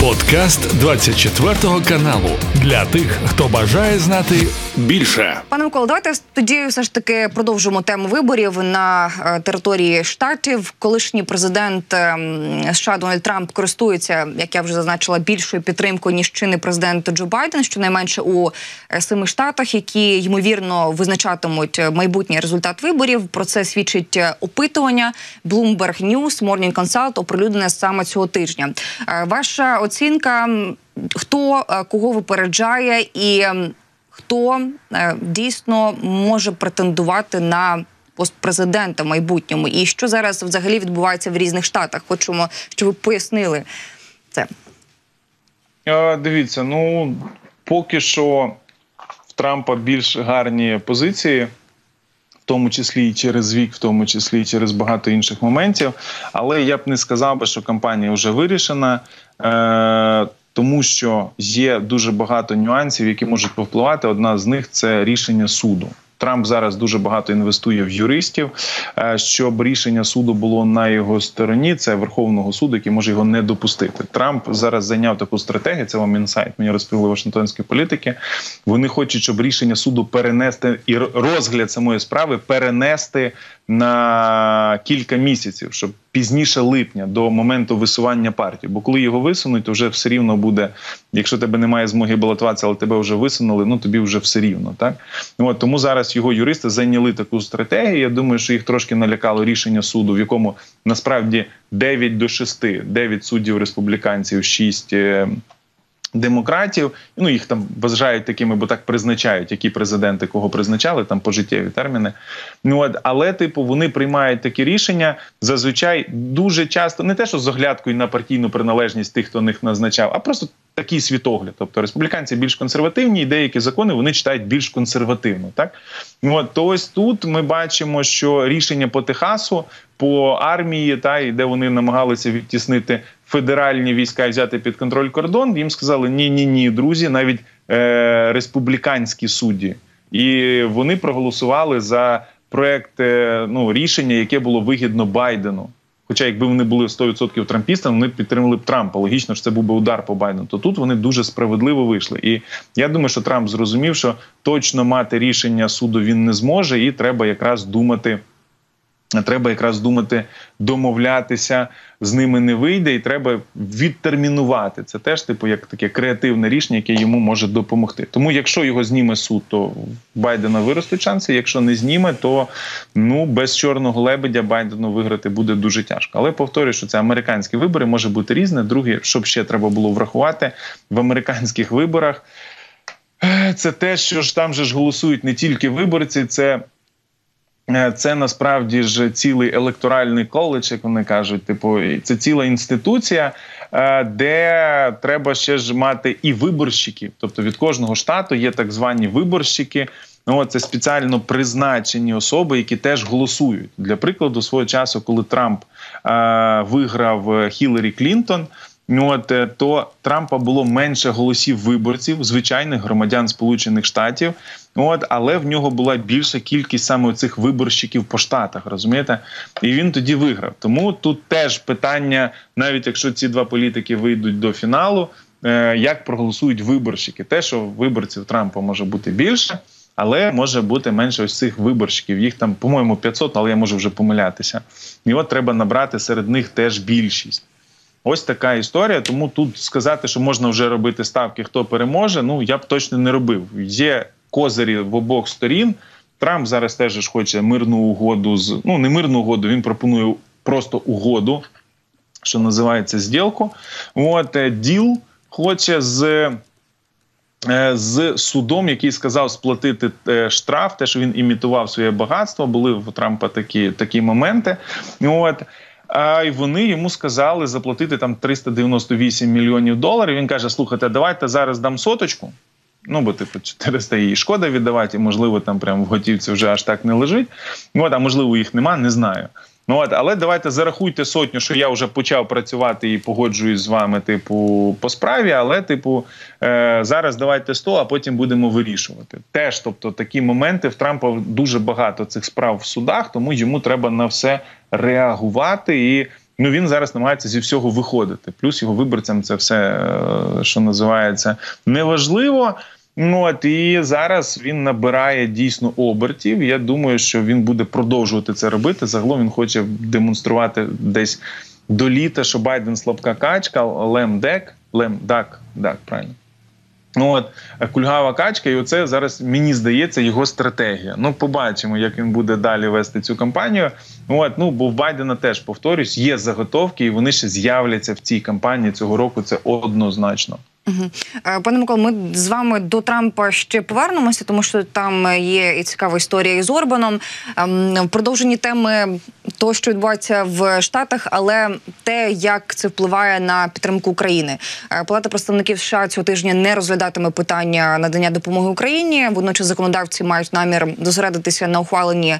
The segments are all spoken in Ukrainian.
Подкаст 24 каналу для тих, хто бажає знати більше. Пане Микола, давайте тоді все ж таки продовжимо тему виборів на е, території штатів. Колишній президент ем, США Дональд Трамп користується, як я вже зазначила, більшою підтримкою ніж чинний президент Джо Байден, щонайменше у е, семи штатах, які ймовірно визначатимуть майбутній результат виборів. Про це свідчить е, опитування Bloomberg News, Morning Consult, оприлюднене саме цього тижня. Е, Ваша оцінка, хто е, кого випереджає і хто е, дійсно може претендувати на пост президента в майбутньому, і що зараз взагалі відбувається в різних штатах? Хочемо, щоб ви пояснили це. Е, Дивіться, ну поки що в Трампа більш гарні позиції, тому числі і через вік, в тому числі і через багато інших моментів. Але я б не сказав би, що кампанія вже вирішена. Е- тому що є дуже багато нюансів, які можуть повпливати. Одна з них це рішення суду. Трамп зараз дуже багато інвестує в юристів, е, щоб рішення суду було на його стороні. Це Верховного суду, який може його не допустити. Трамп зараз зайняв таку стратегію. Це вам інсайт. Мені розповіли Вашингтонські політики. Вони хочуть, щоб рішення суду перенести і розгляд самої справи перенести на кілька місяців, щоб пізніше липня до моменту висування партії. Бо коли його висунуть, то вже все рівно буде. Якщо тебе немає змоги балотуватися, але тебе вже висунули, ну тобі вже все рівно. Так от тому зараз його юристи зайняли таку стратегію. Я думаю, що їх трошки налякало рішення суду, в якому насправді 9 до 6, 9 суддів республіканців, 6 демократів. Ну їх там вважають такими, бо так призначають, які президенти кого призначали, там пожиттєві терміни. Ну от, але, типу, вони приймають такі рішення зазвичай дуже часто, не те, що з оглядкою на партійну приналежність тих, хто них назначав, а просто. Такий світогляд, тобто республіканці більш консервативні, і деякі закони вони читають більш консервативно. Так от то ось тут ми бачимо, що рішення по Техасу, по армії, та і де вони намагалися відтіснити федеральні війська і взяти під контроль кордон. Їм сказали ні, ні, ні, друзі, навіть е, республіканські судді, і вони проголосували за проект е, ну рішення, яке було вигідно Байдену. Хоча, якби вони були 100% трампістами, вони підтримали б Трампа. Логічно що це був би удар по Байдену. То тут вони дуже справедливо вийшли. І я думаю, що Трамп зрозумів, що точно мати рішення суду він не зможе, і треба якраз думати. Треба якраз думати, домовлятися з ними не вийде, і треба відтермінувати. Це теж типу як таке креативне рішення, яке йому може допомогти. Тому, якщо його зніме суд, то Байдена виростуть шанси. Якщо не зніме, то ну без чорного лебедя Байдену виграти буде дуже тяжко. Але повторюю, що це американські вибори може бути різне. Друге, що ще треба було врахувати в американських виборах. Це те, що ж там же ж голосують не тільки виборці, це Е, це насправді ж цілий електоральний коледж, як вони кажуть. Типу, це ціла інституція, е, де треба ще ж мати і виборщиків. Тобто від кожного штату є так звані виборщики. Ну, це спеціально призначені особи, які теж голосують. Для прикладу, свого часу, коли Трамп е, виграв Хіларі Клінтон. Ну от то Трампа було менше голосів виборців, звичайних громадян Сполучених Штатів. От, але в нього була більша кількість саме цих виборщиків по штатах, розумієте? І він тоді виграв. Тому тут теж питання, навіть якщо ці два політики вийдуть до фіналу, е, як проголосують виборщики? Те, що виборців Трампа може бути більше. Але може бути менше ось цих виборщиків. Їх там, по-моєму, 500, але я можу вже помилятися. І от треба набрати серед них теж більшість. Ось така історія. Тому тут сказати, що можна вже робити ставки, хто переможе. Ну я б точно не робив. Є козирі в обох сторін. Трамп зараз теж хоче мирну угоду з ну не мирну угоду. Він пропонує просто угоду, що називається зділку. От е, діл хоче з. Е, з судом, який сказав сплатити е, штраф, те, що він імітував своє багатство, були в Трампа такі такі моменти. От а й вони йому сказали заплатити там 398 мільйонів доларів. Він каже: Слухайте, давайте зараз дам соточку. Ну, бо типу 400 їй шкода віддавати, і можливо, там прямо в готівці вже аж так не лежить. От, а можливо, їх нема, не знаю. Ну от, але давайте зарахуйте сотню, що я вже почав працювати і погоджуюсь з вами, типу, по справі. Але, типу, е, зараз давайте 100, а потім будемо вирішувати. Теж, тобто, такі моменти в Трампа дуже багато цих справ в судах, тому йому треба на все реагувати і Ну він зараз намагається зі всього виходити. Плюс його виборцям це все, е, що називається, неважливо. Ну от і зараз він набирає дійсно обертів. Я думаю, що він буде продовжувати це робити. Загалом він хоче демонструвати десь до літа, що Байден слабка качка, лем дек, лем дак, дак, правильно. Ну от кульгава качка, і оце зараз мені здається його стратегія. Ну, побачимо, як він буде далі вести цю кампанію. От ну бо в Байдена теж повторюсь, є заготовки, і вони ще з'являться в цій кампанії цього року. Це однозначно. Угу. Пане Миколо, ми з вами до Трампа ще повернемося, тому що там є і цікава історія із Орбаном. Ем, в продовженні теми того, що відбувається в Штатах, але те, як це впливає на підтримку України. Е, Палата представників США цього тижня не розглядатиме питання надання допомоги Україні. Водночас законодавці мають намір зосередитися на ухваленні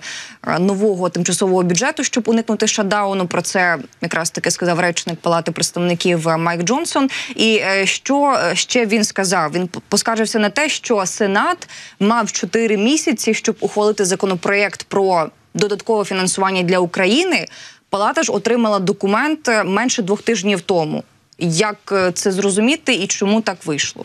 нового тимчасового бюджету, щоб уникнути шатдауну. Про це якраз таки сказав речник Палати представників Майк Джонсон. І що ще він сказав? Він поскаржився на те, що Сенат мав 4 місяці, щоб ухвалити законопроєкт про додаткове фінансування для України. Палата ж отримала документ менше двох тижнів тому. Як це зрозуміти і чому так вийшло?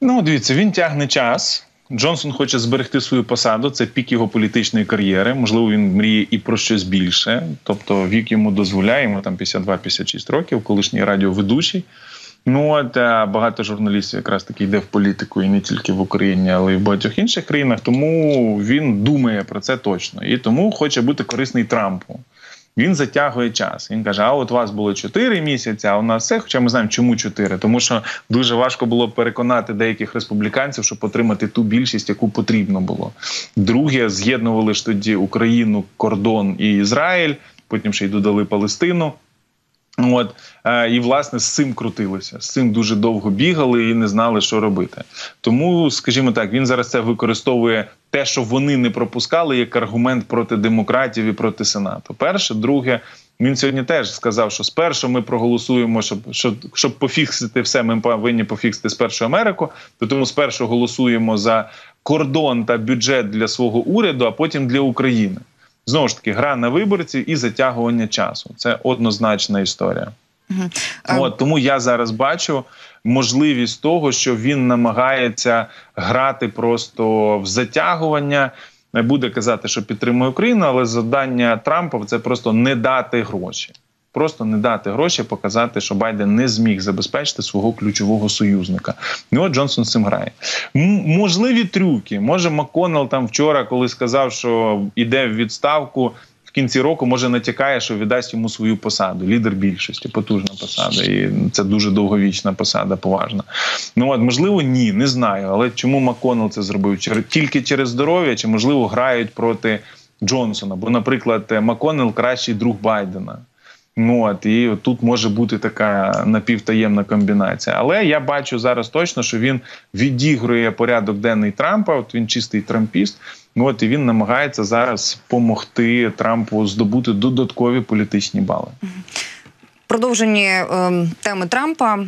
Ну, дивіться, він тягне час. Джонсон хоче зберегти свою посаду. Це пік його політичної кар'єри. Можливо, він мріє і про щось більше. Тобто, вік йому дозволяє йому там 52-56 років, колишній радіоведучий. Ну от багато журналістів якраз таки йде в політику і не тільки в Україні, але й в багатьох інших країнах. Тому він думає про це точно і тому хоче бути корисний Трампу він затягує час. Він каже: А от у вас було 4 місяці, а у нас все. Хоча ми знаємо, чому 4. Тому що дуже важко було переконати деяких республіканців, щоб отримати ту більшість, яку потрібно було. Друге, з'єднували ж тоді Україну, кордон і Ізраїль. Потім ще й додали Палестину. От е, і власне з цим крутилися, з цим дуже довго бігали і не знали, що робити. Тому, скажімо так, він зараз це використовує те, що вони не пропускали, як аргумент проти демократів і проти сенату. Перше, друге, він сьогодні теж сказав, що спершу ми проголосуємо, щоб щоб, щоб пофіксити все. Ми повинні пофіксити спершу Америку. То тому спершу голосуємо за кордон та бюджет для свого уряду, а потім для України. Знову ж таки, гра на виборців і затягування часу. Це однозначна історія. Угу. От тому я зараз бачу можливість того, що він намагається грати просто в затягування. Буде казати, що підтримує Україну, але завдання Трампа це просто не дати гроші. Просто не дати гроші, показати, що Байден не зміг забезпечити свого ключового союзника. Ну от Джонсон з цим грає. Можливі трюки. Може, Макконнелл там вчора, коли сказав, що йде в відставку, в кінці року може натякає, що віддасть йому свою посаду. Лідер більшості, потужна посада, і це дуже довговічна посада, поважна. Ну от можливо, ні, не знаю. Але чому Макконнелл це зробив? Тільки через здоров'я, чи можливо грають проти Джонсона? Бо, наприклад, Макконнелл кращий друг Байдена. Ну от і тут може бути така напівтаємна комбінація. Але я бачу зараз точно, що він відігрує порядок денний Трампа. От він чистий трампіст. Ну от і він намагається зараз допомогти Трампу здобути додаткові політичні бали. Продовжені е, теми Трампа.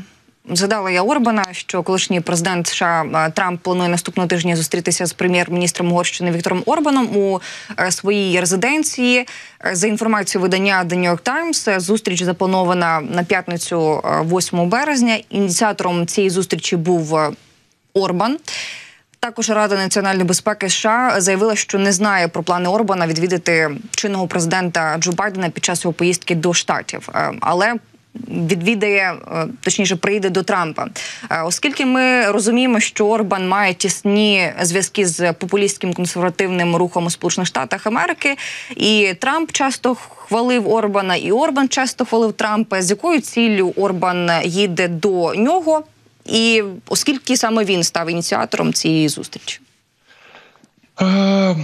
Згадала я Орбана, що колишній президент США е, Трамп планує наступного тижня зустрітися з прем'єр-міністром Угорщини Віктором Орбаном у е, своїй резиденції. Е, за інформацією видання The New York Times, зустріч запланована на п'ятницю 8 березня. Ініціатором цієї зустрічі був Орбан. Також Рада національної безпеки США заявила, що не знає про плани Орбана відвідати чинного президента Джо Байдена під час його поїздки до штатів, але відвідає, е, точніше, приїде до Трампа, е, оскільки ми розуміємо, що Орбан має тісні зв'язки з популістським консервативним рухом у Сполучених Штатах Америки, і Трамп часто хвалив Орбана, і Орбан часто хвалив Трампа. З якою ціллю Орбан їде до нього, і оскільки саме він став ініціатором цієї зустрічі. Е,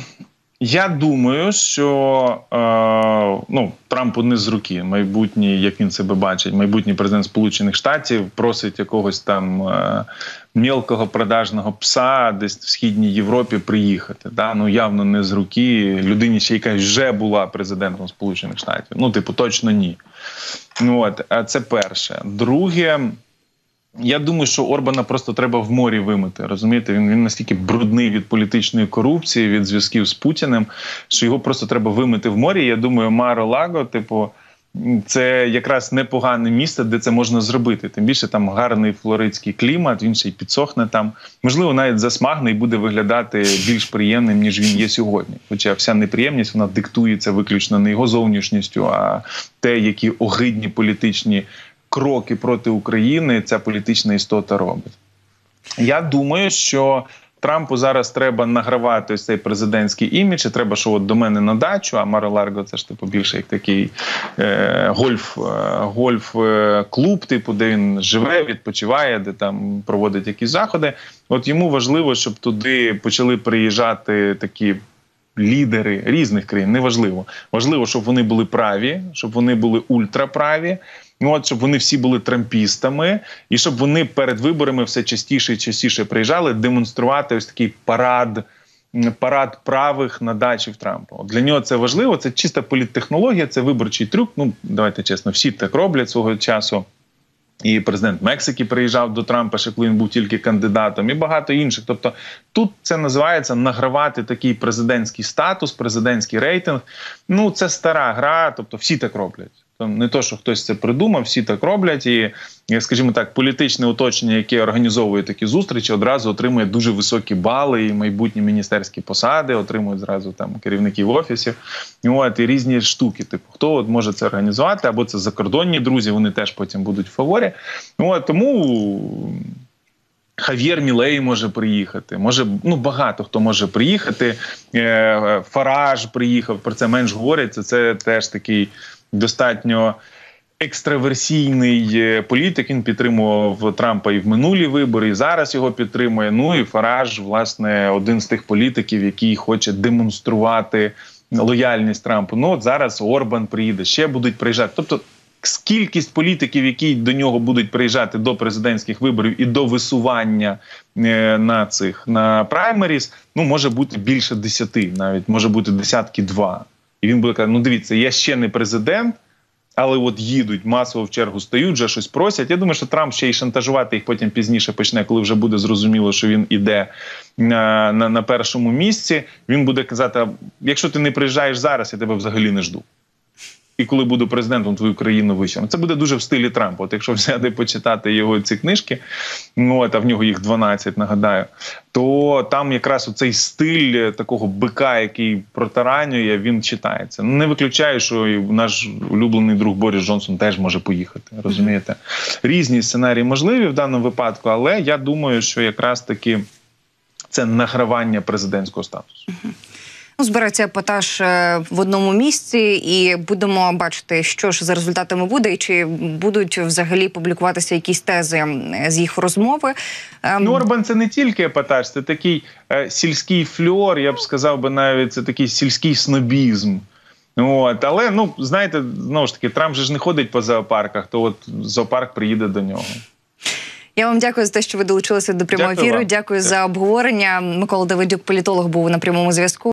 я думаю, що е, ну Трампу не з руки майбутній, як він себе бачить, майбутній президент Сполучених Штатів просить якогось там е, мілкого продажного пса, десь в східній Європі приїхати. Да? Ну явно не з руки людині, ще яка вже була президентом Сполучених Штатів. Ну, типу, точно ні. Ну от це перше. Друге. Я думаю, що Орбана просто треба в морі вимити. Розумієте, він він настільки брудний від політичної корупції, від зв'язків з Путіним, що його просто треба вимити в морі. Я думаю, Маро Лаго, типу, це якраз непогане місце, де це можна зробити. Тим більше там гарний флоридський клімат, він ще й підсохне там. Можливо, навіть засмагне і буде виглядати більш приємним, ніж він є сьогодні. Хоча вся неприємність вона диктується виключно не його зовнішністю, а те, які огидні політичні кроки проти України ця політична істота робить. Я думаю, що Трампу зараз треба награвати ось цей президентський імідж. і Треба, що от до мене на дачу, а Маро Ларго це ж типу більше як такий е, гольф, е, гольф е, типу, де він живе, відпочиває, де там проводить якісь заходи. От йому важливо, щоб туди почали приїжджати такі. Лідери різних країн неважливо. Важливо, щоб вони були праві, щоб вони були ультраправі, от щоб вони всі були трампістами, і щоб вони перед виборами все частіше і частіше приїжджали демонструвати ось такий парад. Парад правих на дачі в Трампа. Для нього це важливо. Це чиста політтехнологія, це виборчий трюк. Ну давайте чесно, всі так роблять свого часу. І президент Мексики приїжджав до Трампа, ще коли він був тільки кандидатом, і багато інших. Тобто тут це називається награвати такий президентський статус, президентський рейтинг. Ну це стара гра, тобто всі так роблять. Там не то, що хтось це придумав, всі так роблять, і скажімо так, політичне оточення, яке організовує такі зустрічі, одразу отримує дуже високі бали і майбутні міністерські посади, отримують зразу там керівників офісів. От, і різні штуки. Типу, хто от може це організувати, або це закордонні друзі, вони теж потім будуть в фаворі. От, тому. Хав'єр Мілей може приїхати, може ну багато хто може приїхати. Е, Фараж приїхав про це менш говорять. Це теж такий достатньо екстраверсійний е, політик. Він підтримував Трампа і в минулі вибори, і зараз його підтримує. Ну і Фараж, власне, один з тих політиків, який хоче демонструвати лояльність Трампу. Ну от зараз Орбан приїде, ще будуть приїжджати. Тобто. Кількість політиків, які до нього будуть приїжджати до президентських виборів і до висування е, на цих на праймеріс, ну може бути більше десяти, навіть може бути десятки два. І він буде казати: ну дивіться, я ще не президент, але от їдуть масово в чергу стають, вже щось просять. Я думаю, що Трамп ще й шантажувати їх потім пізніше почне, коли вже буде зрозуміло, що він іде на, на, на першому місці. Він буде казати: якщо ти не приїжджаєш зараз, я тебе взагалі не жду і коли буду президентом, твою країну вищим. Це буде дуже в стилі Трампа. От якщо взяти почитати його ці книжки, ну а в нього їх 12, нагадаю, то там якраз оцей стиль такого бика, який протаранює, він читається. Не виключаю, що і наш улюблений друг Борис Джонсон теж може поїхати. Розумієте, різні сценарії можливі в даному випадку, але я думаю, що якраз таки це награвання президентського статусу. Ну, збирається епатаж е, в одному місці, і будемо бачити, що ж за результатами буде, і чи будуть взагалі публікуватися якісь тези з їх розмови. Ем, ну, Орбан це не тільки епатаж, це такий е, сільський фльор. Я б сказав би навіть це такий сільський снобізм. От, але ну знаєте, знову ж таки, Трамп же ж не ходить по зоопарках, то от зоопарк приїде до нього. Я вам дякую за те, що ви долучилися до прямого ефіру. Дякую, дякую за обговорення. Микола Давидюк, політолог, був на прямому зв'язку.